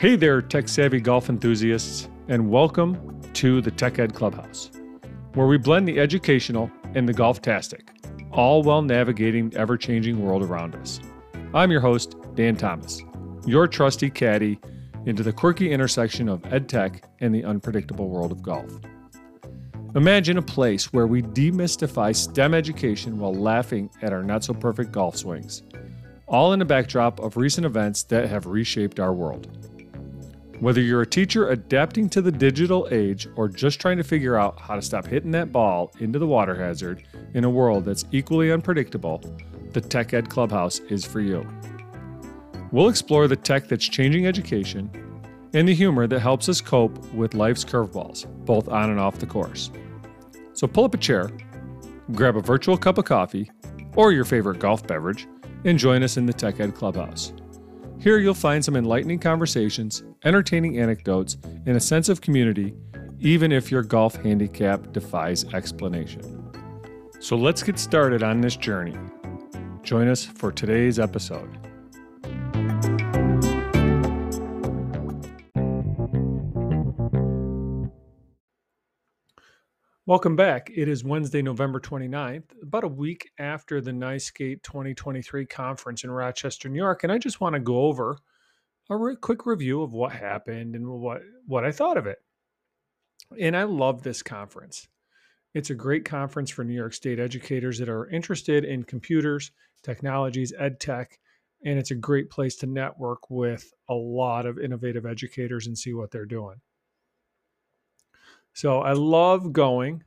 Hey there, tech savvy golf enthusiasts, and welcome to the Tech Ed Clubhouse, where we blend the educational and the golf tastic, all while navigating the ever changing world around us. I'm your host, Dan Thomas, your trusty caddy into the quirky intersection of ed tech and the unpredictable world of golf. Imagine a place where we demystify STEM education while laughing at our not so perfect golf swings, all in the backdrop of recent events that have reshaped our world. Whether you're a teacher adapting to the digital age or just trying to figure out how to stop hitting that ball into the water hazard in a world that's equally unpredictable, the Tech Ed Clubhouse is for you. We'll explore the tech that's changing education and the humor that helps us cope with life's curveballs, both on and off the course. So pull up a chair, grab a virtual cup of coffee or your favorite golf beverage, and join us in the Tech Ed Clubhouse. Here you'll find some enlightening conversations, entertaining anecdotes, and a sense of community, even if your golf handicap defies explanation. So let's get started on this journey. Join us for today's episode. Welcome back. It is Wednesday, November 29th, about a week after the NYSCATE 2023 conference in Rochester, New York. And I just want to go over a re- quick review of what happened and what, what I thought of it. And I love this conference. It's a great conference for New York State educators that are interested in computers, technologies, ed tech, and it's a great place to network with a lot of innovative educators and see what they're doing. So I love going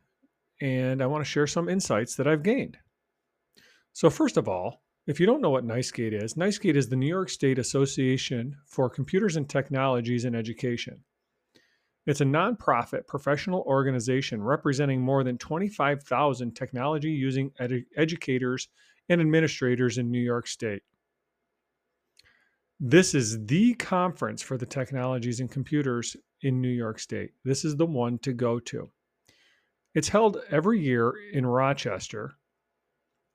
and I want to share some insights that I've gained. So, first of all, if you don't know what NYSCATE is, NYSCATE is the New York State Association for Computers and Technologies in Education. It's a nonprofit professional organization representing more than 25,000 technology using edu- educators and administrators in New York State. This is the conference for the technologies and computers in New York State. This is the one to go to. It's held every year in Rochester,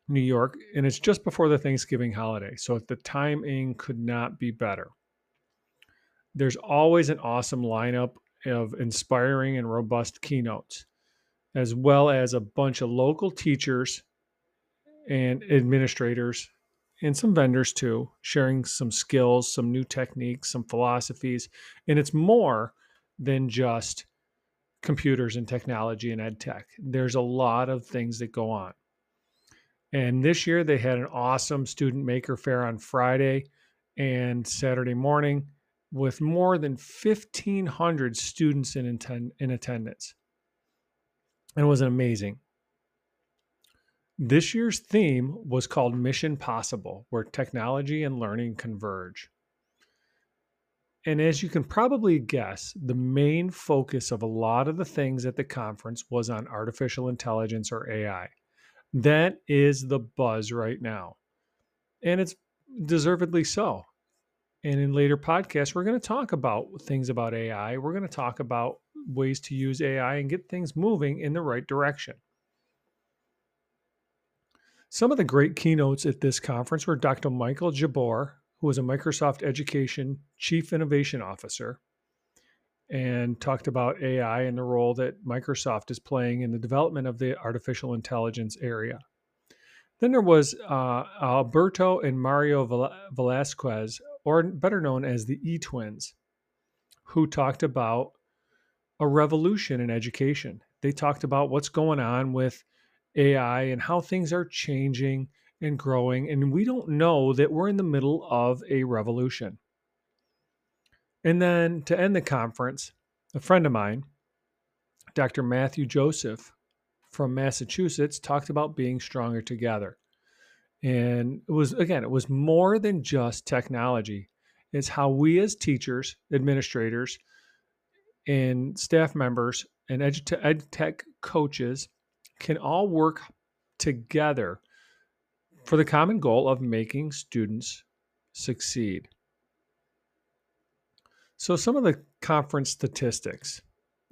New York, and it's just before the Thanksgiving holiday. So the timing could not be better. There's always an awesome lineup of inspiring and robust keynotes, as well as a bunch of local teachers and administrators and some vendors too, sharing some skills, some new techniques, some philosophies. And it's more than just computers and technology and ed tech. There's a lot of things that go on. And this year they had an awesome student maker fair on Friday and Saturday morning with more than 1,500 students in, attend- in attendance. And it was amazing. This year's theme was called Mission Possible, where technology and learning converge. And as you can probably guess, the main focus of a lot of the things at the conference was on artificial intelligence or AI. That is the buzz right now. And it's deservedly so. And in later podcasts, we're going to talk about things about AI. We're going to talk about ways to use AI and get things moving in the right direction. Some of the great keynotes at this conference were Dr. Michael Jabbour, who was a Microsoft Education Chief Innovation Officer, and talked about AI and the role that Microsoft is playing in the development of the artificial intelligence area. Then there was uh, Alberto and Mario Velasquez, or better known as the E Twins, who talked about a revolution in education. They talked about what's going on with AI and how things are changing and growing, and we don't know that we're in the middle of a revolution. And then to end the conference, a friend of mine, Dr. Matthew Joseph from Massachusetts, talked about being stronger together. And it was, again, it was more than just technology. It's how we as teachers, administrators, and staff members and ed, tech coaches can all work together for the common goal of making students succeed. So some of the conference statistics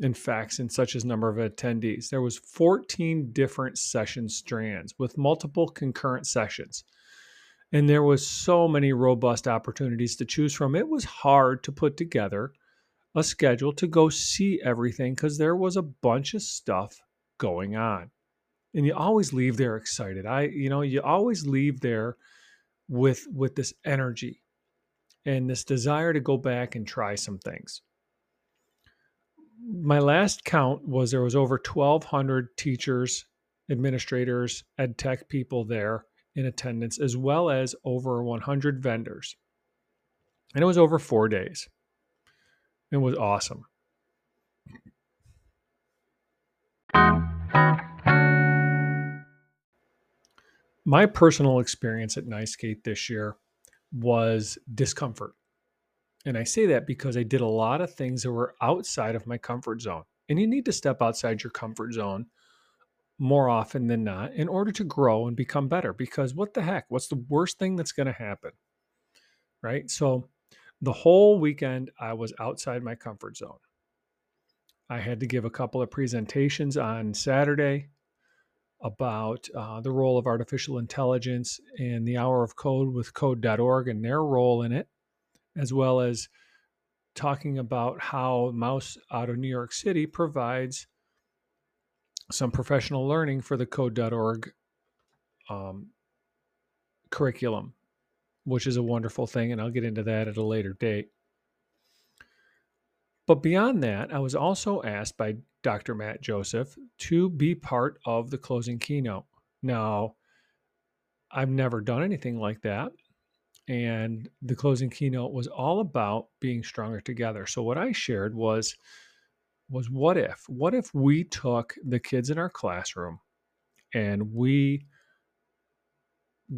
and facts and such as number of attendees. There was 14 different session strands with multiple concurrent sessions. And there was so many robust opportunities to choose from. It was hard to put together a schedule to go see everything because there was a bunch of stuff going on. And you always leave there excited. I, you know, you always leave there with with this energy and this desire to go back and try some things. My last count was there was over 1200 teachers, administrators, ed tech people there in attendance as well as over 100 vendors. And it was over 4 days. It was awesome. My personal experience at NYSCATE this year was discomfort. And I say that because I did a lot of things that were outside of my comfort zone. And you need to step outside your comfort zone more often than not in order to grow and become better. Because what the heck? What's the worst thing that's going to happen? Right. So the whole weekend, I was outside my comfort zone. I had to give a couple of presentations on Saturday about uh, the role of artificial intelligence and the hour of code with code.org and their role in it, as well as talking about how Mouse out of New York City provides some professional learning for the code.org um, curriculum, which is a wonderful thing. And I'll get into that at a later date. But beyond that, I was also asked by Dr. Matt Joseph to be part of the closing keynote. Now, I've never done anything like that. And the closing keynote was all about being stronger together. So what I shared was was what if? What if we took the kids in our classroom and we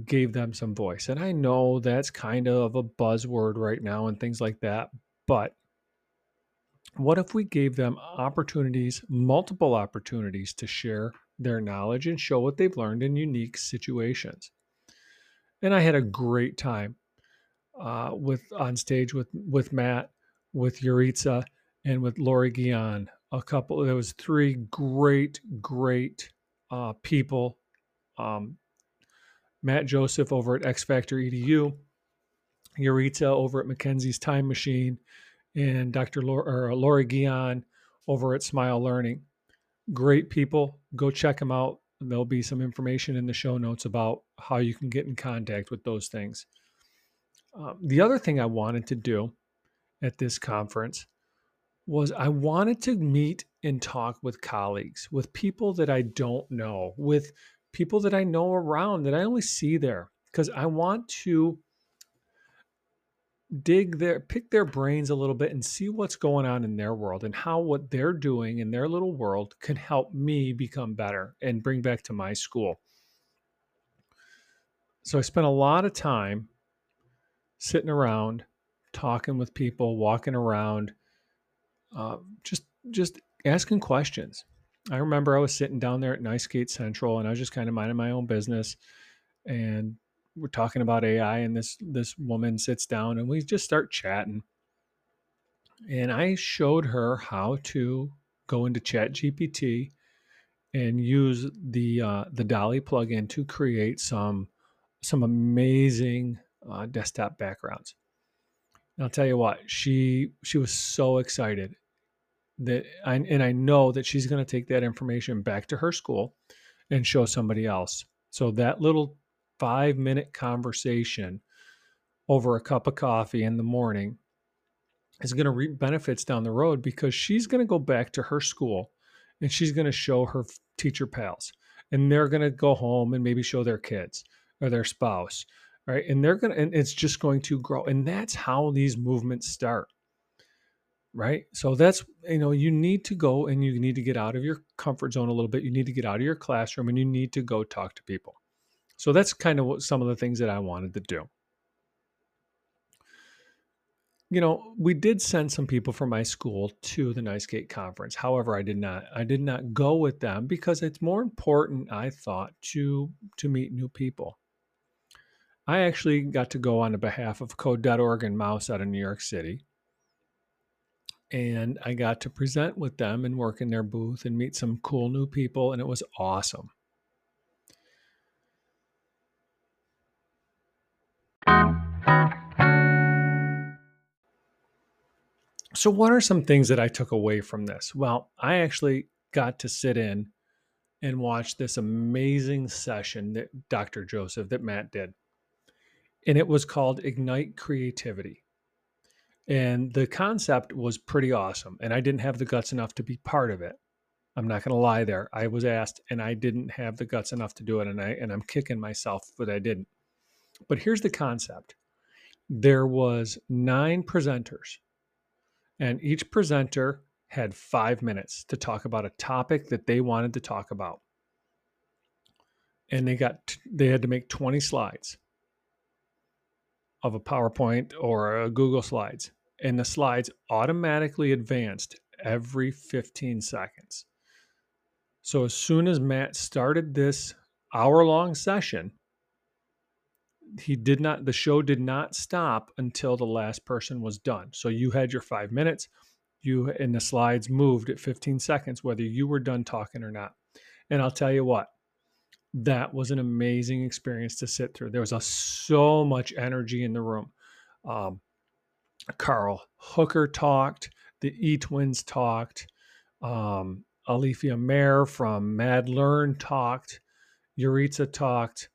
gave them some voice? And I know that's kind of a buzzword right now and things like that, but what if we gave them opportunities, multiple opportunities to share their knowledge and show what they've learned in unique situations? And I had a great time uh, with on stage with with Matt, with Yaritza, and with Laurie Guyon. A couple. There was three great, great uh, people. Um, Matt Joseph over at X Factor EDU, Yaritza over at Mackenzie's Time Machine, and Dr. Laura, Laurie Guyon over at Smile Learning. Great people. Go check them out. There'll be some information in the show notes about how you can get in contact with those things. Um, the other thing I wanted to do at this conference was I wanted to meet and talk with colleagues, with people that I don't know, with people that I know around that I only see there, because I want to dig their pick their brains a little bit and see what's going on in their world and how what they're doing in their little world can help me become better and bring back to my school. So I spent a lot of time sitting around talking with people, walking around, uh, just just asking questions. I remember I was sitting down there at NYSCATE Central and I was just kind of minding my own business and we're talking about AI, and this this woman sits down, and we just start chatting. And I showed her how to go into Chat GPT and use the uh, the DALL-E plugin to create some some amazing uh, desktop backgrounds. And I'll tell you what, she she was so excited that I, and I know that she's going to take that information back to her school and show somebody else. So that little five minute conversation over a cup of coffee in the morning is going to reap benefits down the road because she's going to go back to her school and she's going to show her teacher pals and they're going to go home and maybe show their kids or their spouse right? And they're going to and it's just going to grow and that's how these movements start right? So that's you know you need to go and you need to get out of your comfort zone a little bit. You need to get out of your classroom and you need to go talk to people so that's kind of what some of the things that I wanted to do. You know, we did send some people from my school to the NYSCATE conference. However, I did not I did not go with them because it's more important, I thought, to to meet new people. I actually got to go on the behalf of Code.org and Mouse out of New York City. And I got to present with them and work in their booth and meet some cool new people, and it was awesome. So, what are some things that I took away from this? Well, I actually got to sit in and watch this amazing session that Dr. Joseph, that Matt did. And it was called Ignite Creativity. And the concept was pretty awesome. And I didn't have the guts enough to be part of it. I'm not going to lie there. I was asked and I didn't have the guts enough to do it. And I, and I'm kicking myself that I didn't. But here's the concept. There was nine presenters and each presenter had five minutes to talk about a topic that they wanted to talk about. And they got, they had to make 20 slides of a PowerPoint or a Google Slides. And the slides automatically advanced every 15 seconds. So as soon as Matt started this hour long session, he did not the show did not stop until the last person was done. So you had your five minutes you and the slides moved at 15 seconds whether you were done talking or not. And i'll tell you what that was an amazing experience to sit through. There was a, so much energy in the room. Um, carl hooker talked the e-twins talked um, alifia mayer from mad learn talked yaritza talked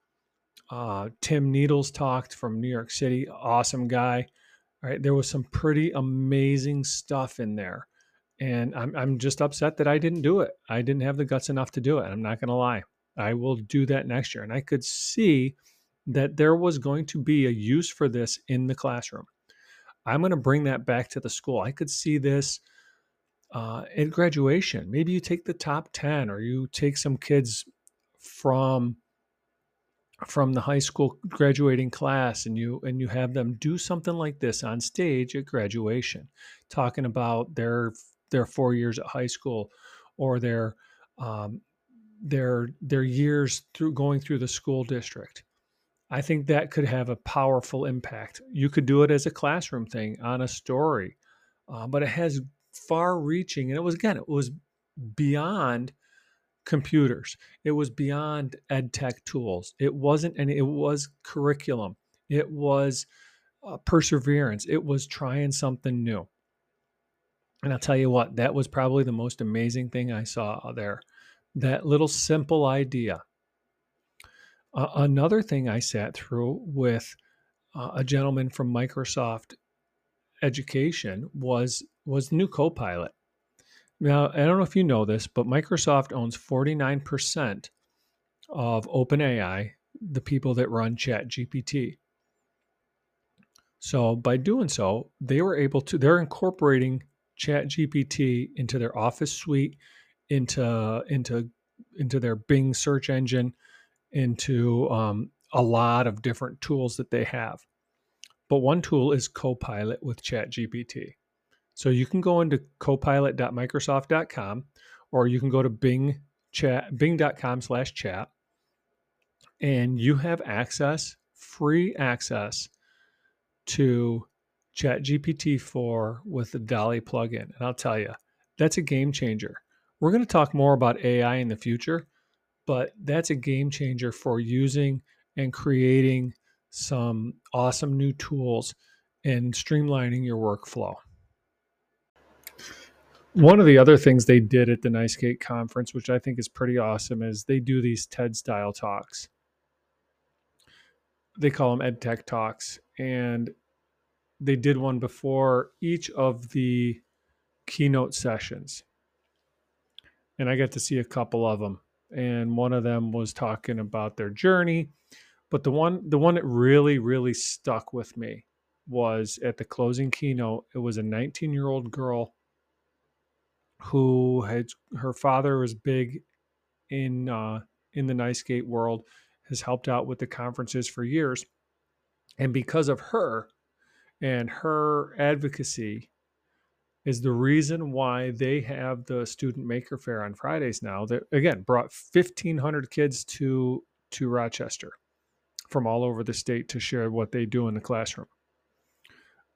uh, Tim Needles talked from New York City, awesome guy. All right, there was some pretty amazing stuff in there, and I'm I'm just upset that I didn't do it. I didn't have the guts enough to do it. I'm not going to lie. I will do that next year, and I could see that there was going to be a use for this in the classroom. I'm going to bring that back to the school. I could see this uh, at graduation. Maybe you take the top 10 or you take some kids from from the high school graduating class and you and you have them do something like this on stage at graduation talking about their their four years at high school or their um, their their years through going through the school district. I think that could have a powerful impact. You could do it as a classroom thing on a story uh, but it has far reaching and it was again it was beyond computers. It was beyond ed tech tools. It wasn't, and it was curriculum. It was uh, perseverance. It was trying something new. And I'll tell you what, that was probably the most amazing thing I saw there. That little simple idea. Uh, another thing I sat through with uh, a gentleman from Microsoft Education was was the new Copilot. Now, I don't know if you know this, but Microsoft owns 49% of OpenAI, the people that run ChatGPT. So by doing so, they were able to, they're incorporating ChatGPT into their office suite, into, into, into their Bing search engine, into um, a lot of different tools that they have. But one tool is Copilot with ChatGPT. So you can go into copilot.microsoft.com or you can go to Bing chat bing.com slash chat and you have access, free access to ChatGPT 4 with the DALL-E plugin. And I'll tell you, that's a game changer. We're going to talk more about AI in the future, but that's a game changer for using and creating some awesome new tools and streamlining your workflow. One of the other things they did at the NYSCATE conference, which I think is pretty awesome, is they do these TED style talks. They call them EdTech talks. And they did one before each of the keynote sessions. And I got to see a couple of them. And one of them was talking about their journey. But the one the one that really, really stuck with me was at the closing keynote. It was a 19 year old girl who had her father was big in uh, in the NYSCATE world, has helped out with the conferences for years, and because of her and her advocacy is the reason why they have the student maker fair on Fridays now. That again brought 1,500 kids to to Rochester from all over the state to share what they do in the classroom.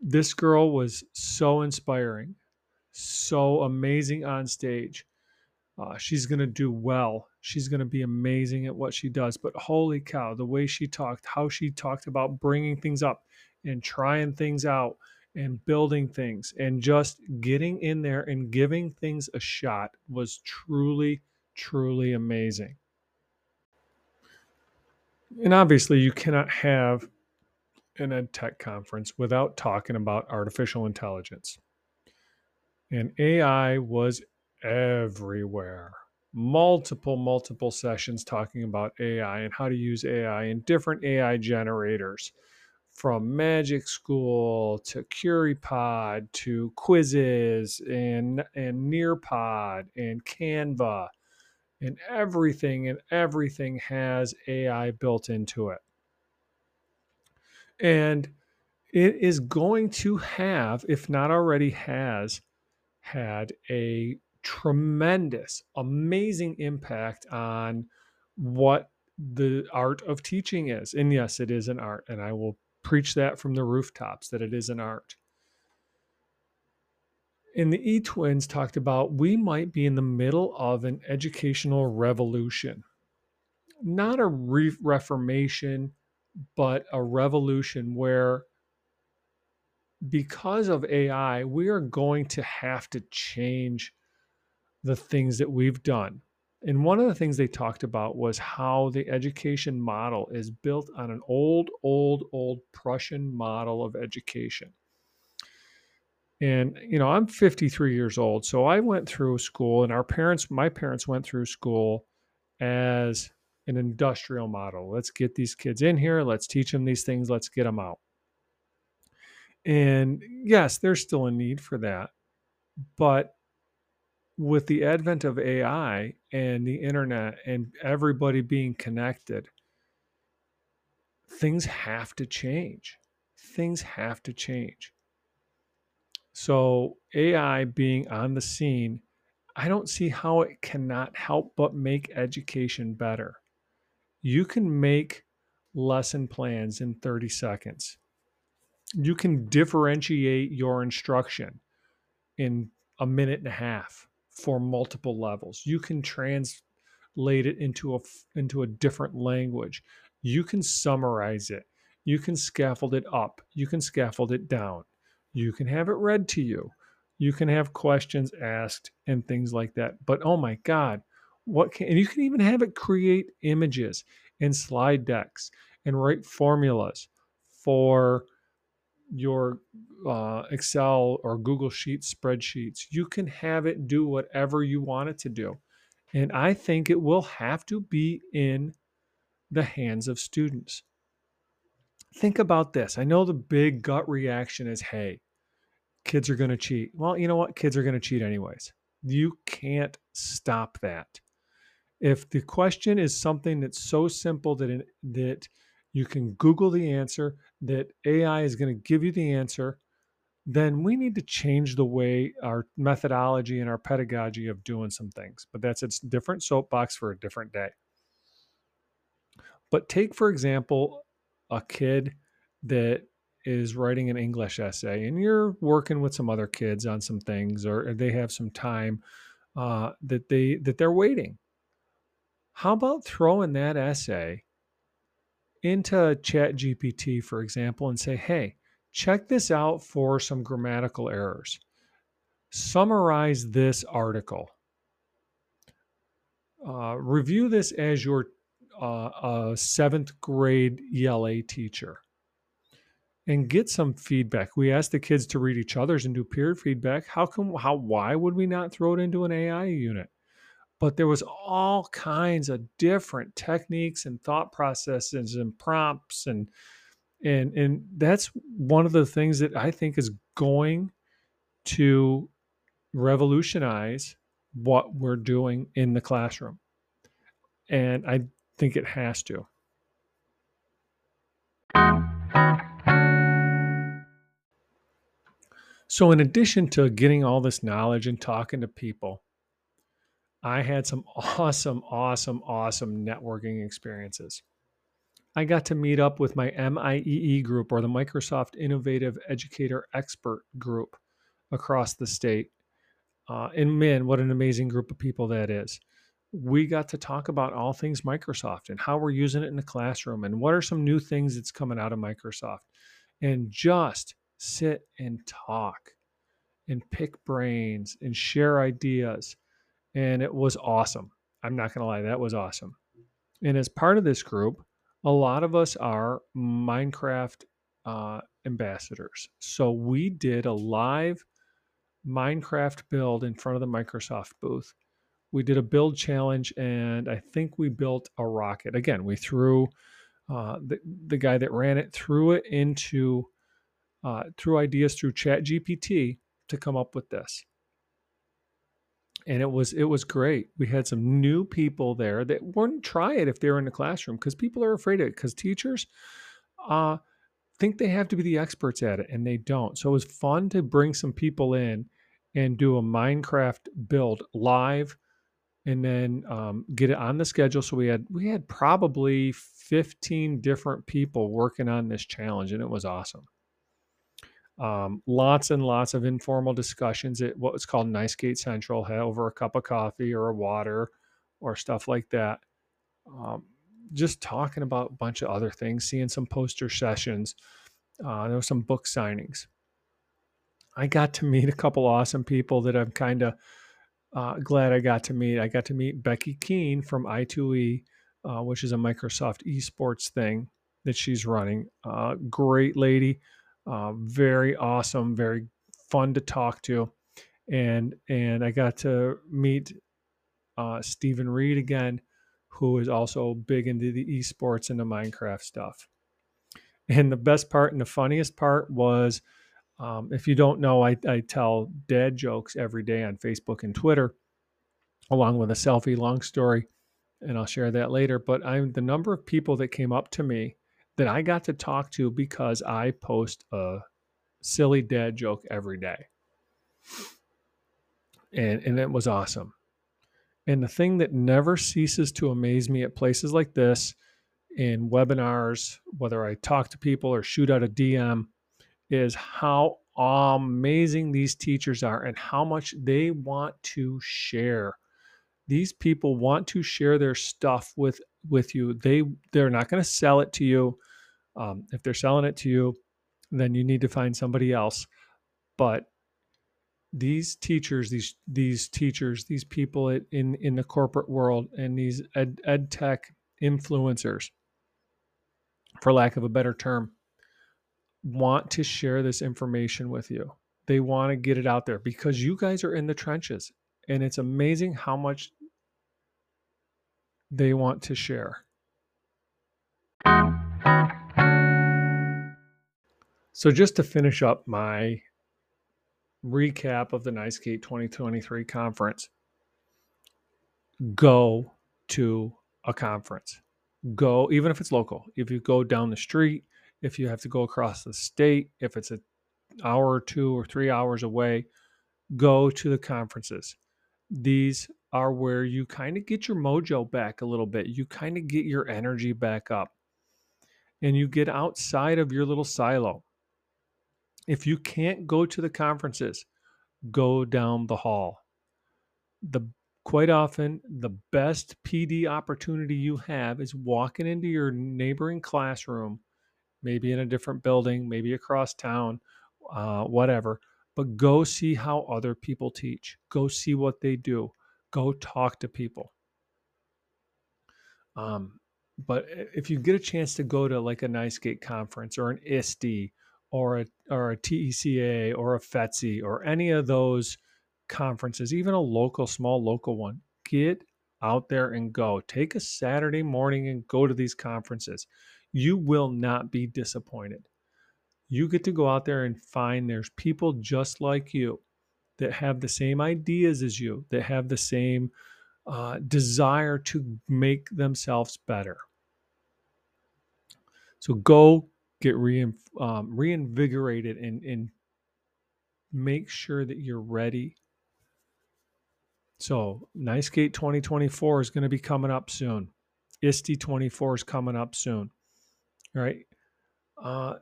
This girl was so inspiring so amazing on stage. Uh, she's going to do well. She's going to be amazing at what she does. But holy cow, the way she talked, how she talked about bringing things up and trying things out and building things and just getting in there and giving things a shot was truly, truly amazing. And obviously, you cannot have an ed tech conference without talking about artificial intelligence. And AI was everywhere. Multiple, multiple sessions talking about AI and how to use AI and different AI generators from Magic School to Curipod to Quizizz and, and Nearpod and Canva and everything and everything has AI built into it. And it is going to have, if not already has, had a tremendous, amazing impact on what the art of teaching is. And yes, it is an art. And I will preach that from the rooftops that it is an art. And the E Twins talked about we might be in the middle of an educational revolution, not a re- reformation, but a revolution where because of AI, we are going to have to change the things that we've done. And one of the things they talked about was how the education model is built on an old, old, old Prussian model of education. And, you know, I'm 53 years old. So I went through school, and our parents, my parents went through school as an industrial model. Let's get these kids in here. Let's teach them these things. Let's get them out. And yes, there's still a need for that. But with the advent of AI and the internet and everybody being connected, things have to change. Things have to change. So, AI being on the scene, I don't see how it cannot help but make education better. You can make lesson plans in 30 seconds. You can differentiate your instruction in a minute and a half for multiple levels. You can translate it into a into a different language. You can summarize it. You can scaffold it up. You can scaffold it down. You can have it read to you. You can have questions asked and things like that. But oh my God, what can and you can even have it create images and slide decks and write formulas for your uh, Excel or Google Sheets spreadsheets. You can have it do whatever you want it to do. And I think it will have to be in the hands of students. Think about this. I know the big gut reaction is hey, kids are going to cheat. Well, you know what? Kids are going to cheat anyways. You can't stop that if the question is something that's so simple that in, that you can Google the answer, that AI is going to give you the answer, then we need to change the way our methodology and our pedagogy of doing some things. But that's a different soapbox for a different day. But take, for example, a kid that is writing an English essay and you're working with some other kids on some things or they have some time uh, that they that they're waiting how about throwing that essay into Chat GPT, for example, and say, hey, check this out for some grammatical errors. Summarize this article. Uh, review this as your uh, seventh grade ELA teacher and get some feedback. We ask the kids to read each other's and do peer feedback. How come? How? Why would we not throw it into an AI unit? But there was all kinds of different techniques and thought processes and prompts and and and that's one of the things that I think is going to revolutionize what we're doing in the classroom. And I think it has to. So, in addition to getting all this knowledge and talking to people, I had some awesome, awesome, awesome networking experiences. I got to meet up with my MIEE group or the Microsoft Innovative Educator Expert group across the state. Uh, and man, what an amazing group of people that is. We got to talk about all things Microsoft and how we're using it in the classroom and what are some new things that's coming out of Microsoft. And just sit and talk and pick brains and share ideas. And it was awesome. I'm not going to lie, that was awesome. And as part of this group, a lot of us are Minecraft uh, ambassadors. So we did a live Minecraft build in front of the Microsoft booth. We did a build challenge, and I think we built a rocket. Again, we threw uh, the the guy that ran it threw it into uh, threw ideas through Chat GPT to come up with this and it was it was great. We had some new people there that wouldn't try it if they were in the classroom because people are afraid of it because teachers uh, think they have to be the experts at it and they don't. So it was fun to bring some people in and do a Minecraft build live and then um, get it on the schedule. So we had we had probably 15 different people working on this challenge and it was awesome. Um, lots and lots of informal discussions at what was called NYSCATE Central over a cup of coffee or a water or stuff like that. Um, just talking about a bunch of other things, seeing some poster sessions. Uh, there were some book signings. I got to meet a couple awesome people that I'm kind of uh, glad I got to meet. I got to meet Becky Keene from i2e, uh, which is a Microsoft esports thing that she's running. Uh, great lady uh, very awesome, very fun to talk to, and and I got to meet uh, Stephen Reed again, who is also big into the esports and the Minecraft stuff. And the best part and the funniest part was, um, if you don't know, I, I tell dad jokes every day on Facebook and Twitter, along with a selfie long story, and I'll share that later. But I'm the number of people that came up to me that I got to talk to because I post a silly dad joke every day. And, and it was awesome. And the thing that never ceases to amaze me at places like this, in webinars, whether I talk to people or shoot out a DM, is how amazing these teachers are and how much they want to share. These people want to share their stuff with with you. They they're not going to sell it to you. Um, if they're selling it to you, then you need to find somebody else. But these teachers, these these teachers, these people in in the corporate world, and these ed, ed tech influencers, for lack of a better term, want to share this information with you. They want to get it out there because you guys are in the trenches, and it's amazing how much they want to share. So, just to finish up my recap of the NYSCATE 2023 conference, go to a conference. Go, even if it's local. If you go down the street, if you have to go across the state, if it's an hour or two or three hours away, go to the conferences. These are where you kind of get your mojo back a little bit. You kind of get your energy back up and you get outside of your little silo. If you can't go to the conferences, go down the hall. The quite often the best PD opportunity you have is walking into your neighboring classroom, maybe in a different building, maybe across town, uh, whatever. But go see how other people teach. Go see what they do. Go talk to people. Um, but if you get a chance to go to like a NYSCATE conference or an ISTE or a or a TECA or a FETC or any of those conferences, even a local, small local one, get out there and go. Take a Saturday morning and go to these conferences. You will not be disappointed. You get to go out there and find there's people just like you that have the same ideas as you, that have the same uh, desire to make themselves better. So go get um, reinvigorated and, and make sure that you're ready. So, NYSCATE 2024 is going to be coming up soon. ISTE 24 is coming up soon. All right. Uh,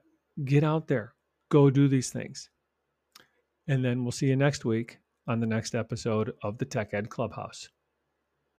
get out there, go do these things. And then we'll see you next week on the next episode of the Tech Ed Clubhouse.